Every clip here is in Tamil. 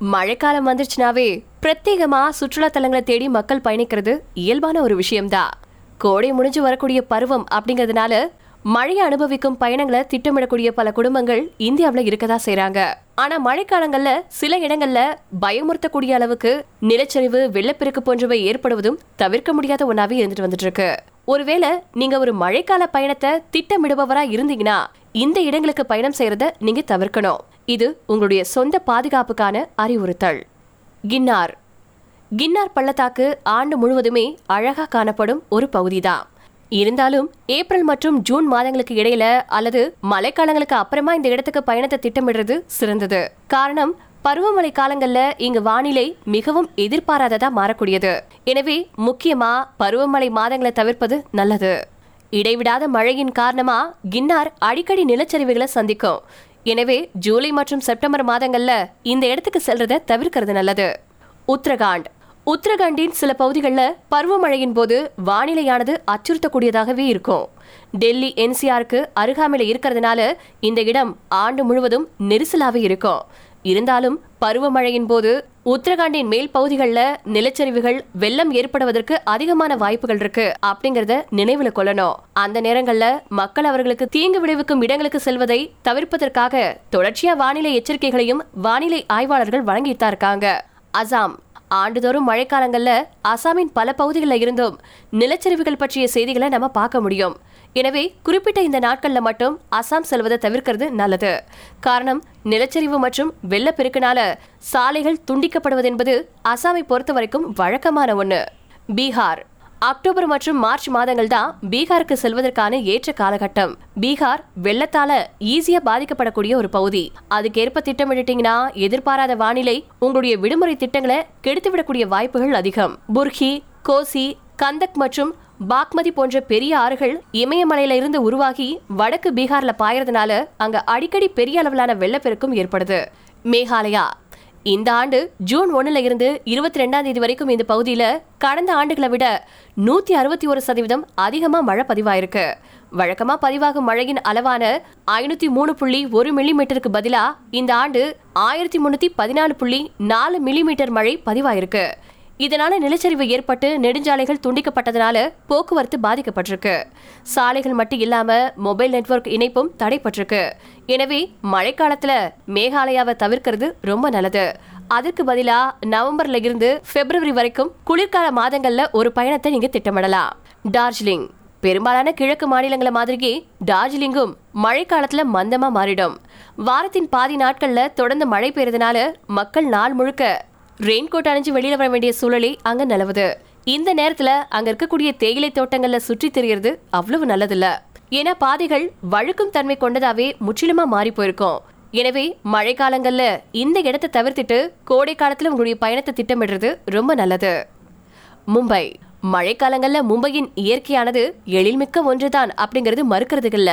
மழைக்காலம் வந்துருச்சுனாவே பிரத்யேகமா சுற்றுலா தலங்களை தேடி மக்கள் பயணிக்கிறது இயல்பான ஒரு விஷயம்தான் கோடை முடிஞ்சு வரக்கூடிய பருவம் அப்படிங்கறதுனால மழையை அனுபவிக்கும் பயணங்களை திட்டமிடக்கூடிய பல குடும்பங்கள் இந்தியாவில் இருக்கதா செய்கிறாங்க ஆனால் மழைக்காலங்களில் சில இடங்களில் பயமுறுத்தக்கூடிய அளவுக்கு நிலச்சரிவு வெள்ளப்பெருக்கு போன்றவை ஏற்படுவதும் தவிர்க்க முடியாத ஒன்றாவே இருந்துட்டு வந்துட்டு இருக்கு. ஒருவேளை நீங்க ஒரு மழைக்கால பயணத்தை திட்டமிடுபவரா இருந்தீங்கன்னா இந்த இடங்களுக்கு பயணம் செய்யறத நீங்க தவிர்க்கணும். இது உங்களுடைய சொந்த பாதுகாப்புக்கான அறிவுறுத்தல். கின்னார். கின்னார் பள்ளத்தாக்கு ஆண்டு முழுவதுமே அழகா காணப்படும் ஒரு பகுதிதான். இருந்தாலும் ஏப்ரல் மற்றும் ஜூன் மாதங்களுக்கு இடையில அல்லது மழைக்காலங்களுக்கு அப்புறமா இந்த இடத்துக்கு பயணத்தை திட்டமிடுறது சிறந்தது. காரணம் பருவமழை காலங்கள்ல இங்கு வானிலை மிகவும் எதிர்பாராததா மாறக்கூடியது. எனவே முக்கியமா பருவமழை மாதங்களை தவிர்ப்பது நல்லது. இடைவிடாத மழையின் காரணமா கின்னார் அடிக்கடி நிலச்சரிவுகளை சந்திக்கும். எனவே ஜூலை மற்றும் செப்டம்பர் மாதங்கள்ல இந்த இடத்துக்கு செல்றதை தவிர்க்கிறது நல்லது. உத்தரகாண்ட். உத்தரகாண்டின் சில பகுதிகளில் பருவமழையின் போது வானிலையானது அச்சுறுத்தக்கூடியதாகவே இருக்கும். டெல்லி என்சிஆருக்கு அருகாமையில் இருக்கிறதுனால இந்த இடம் ஆண்டு முழுவதும் நெரிசலாகவே இருக்கும். இருந்தாலும் பருவமழையின் போது உத்தரகாண்டின் மேல் பகுதிகளில் நிலச்சரிவுகள் வெள்ளம் ஏற்படுவதற்கு அதிகமான வாய்ப்புகள் இருக்கு அப்படிங்கறத நினைவுல கொள்ளணும். அந்த நேரங்கள்ல மக்கள் அவர்களுக்கு தீங்கு விளைவிக்கும் இடங்களுக்கு செல்வதை தவிர்ப்பதற்காக தொடர்ச்சியா வானிலை எச்சரிக்கைகளையும் வானிலை ஆய்வாளர்கள் வழங்கிட்டு தான் இருக்காங்க. அசாம் ஆண்டுதோறும் மழைக்காலங்கள்ல அசாமின் பல பகுதிகளில் இருந்தும் நிலச்சரிவுகள் பற்றிய செய்திகளை நம்ம பார்க்க முடியும். எனவே குறிப்பிட்ட இந்த நாட்களில் மட்டும் அசாம் செல்வதை தவிர்க்கிறது நல்லது. காரணம் நிலச்சரிவு மற்றும் வெள்ளப்பெருக்கினால சாலைகள் துண்டிக்கப்படுவது என்பது அசாமை பொறுத்த வரைக்கும் வழக்கமான ஒன்று பீகார். அக்டோபர் மற்றும் மார்ச் மாதங்கள் தான் பீகாருக்கு செல்வதற்கான ஏற்ற காலகட்டம். பீகார் வெள்ளத்தால ஈஸியா பாதிக்கப்படக்கூடிய ஒரு பகுதி. அதுக்கேற்ப திட்டமிட்டுட்டீங்கன்னா எதிர்பாராத வானிலை உங்களுடைய விடுமுறை திட்டங்களை கெடுத்துவிடக்கூடிய வாய்ப்புகள் அதிகம். புர்கி கோசி கந்தக் மற்றும் பாக்மதி போன்ற பெரிய ஆறுகள் இமயமலையில இருந்து உருவாகி வடக்கு பீகார்ல பாயறதுனால அங்க அடிக்கடி பெரிய அளவிலான வெள்ளப்பெருக்கும் ஏற்படுது. மேகாலயா. இந்த ஆண்டு ஜூன் ஒன்னுல இருந்து இருபத்தி ரெண்டாம் தேதி வரைக்கும் இந்த பகுதியில கடந்த ஆண்டுகளை விட நூத்தி அறுபத்தி ஒரு சதவீதம் அதிகமா மழை பதிவாயிருக்கு. வழக்கமா பதிவாகும் மழையின் அளவான ஐநூத்தி மூணு புள்ளி ஒரு மில்லிமீட்டருக்கு பதிலா இந்த ஆண்டு ஆயிரத்தி முன்னூத்தி பதினாலு புள்ளி நாலு மில்லிமீட்டர் மழை பதிவாயிருக்கு. இதனால நிலச்சரிவு ஏற்பட்டு நெடுஞ்சாலைகள் துண்டிக்கப்பட்டதனால போக்குவரத்து பாதிக்கப்பட்டிருக்கு. சாலைகள் மட்டும் இல்லாம மொபைல் நெட்வொர்க் இணைப்பும் தடைப்பட்டிருக்கு. எனவே மழைக்காலத்துல மேகாலயாவை தவிர்க்கிறது ரொம்ப நல்லது. அதற்கு பதிலா நவம்பர்ல இருந்து பிப்ரவரி வரைக்கும் குளிர்கால மாதங்கள்ல ஒரு பயணத்தை நீங்க திட்டமிடலாம். டார்ஜிலிங். பெரும்பாலான கிழக்கு மாநிலங்களை மாதிரியே டார்ஜிலிங்கும் மழைக்காலத்துல மந்தமா மாறிடும். வாரத்தின் பாதி நாட்கள்ல தொடர்ந்து மழை பெய்யறதுனால மக்கள் நாள் முழுக்க ரெயின்கோட் அணிஞ்சு வெளியில வர வேண்டிய சூழலே அங்க நிலவுது. இந்த நேரத்துல அங்க இருக்கக்கூடிய தேயிலை தோட்டங்கள்ல சுற்றி திரியறது அவ்வளவு நல்லதில்ல. ஏன்னா பாதைகள் வழுக்கும் தன்மை கொண்டதாவே முற்றிலுமா மாறி போயிருக்கும். எனவே மழைக்காலங்கள்ல இந்த இடத்தை தவிர்த்துட்டு கோடை காலத்துல உங்களுடைய பயணத்தை திட்டமிடுறது ரொம்ப நல்லது. மும்பை. மழைக்காலங்கள்ல மும்பையின் இயற்கையானது எழில்மிக்க ஒன்றுதான் அப்படிங்கிறது மறுக்கிறது இல்ல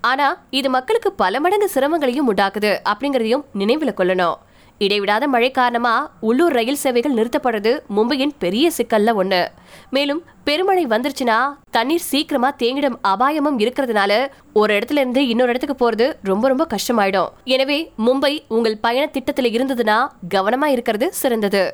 ஆனா இது மக்களுக்கு பல மடங்கு சிரமங்களையும் உண்டாக்குது அப்படிங்கறதையும் நினைவுல கொள்ளணும். இடைவிடாத மழை காரணமா உள்ளூர் ரயில் சேவைகள் நிறுத்தப்படுறது மும்பையின் பெரிய சிக்கல்ல ஒண்ணு. மேலும் பெருமழை வந்துருச்சுன்னா தண்ணீர் சீக்கிரமா தேங்கிடும் அபாயமும் இருக்கிறதுனால ஒரு இடத்துல இருந்து இன்னொரு இடத்துக்கு போறது ரொம்ப ரொம்ப கஷ்டமாயிடும். எனவே மும்பை உங்கள் பயண திட்டத்தில் இருந்ததுன்னா கவனமா இருக்கிறது சிறந்தது.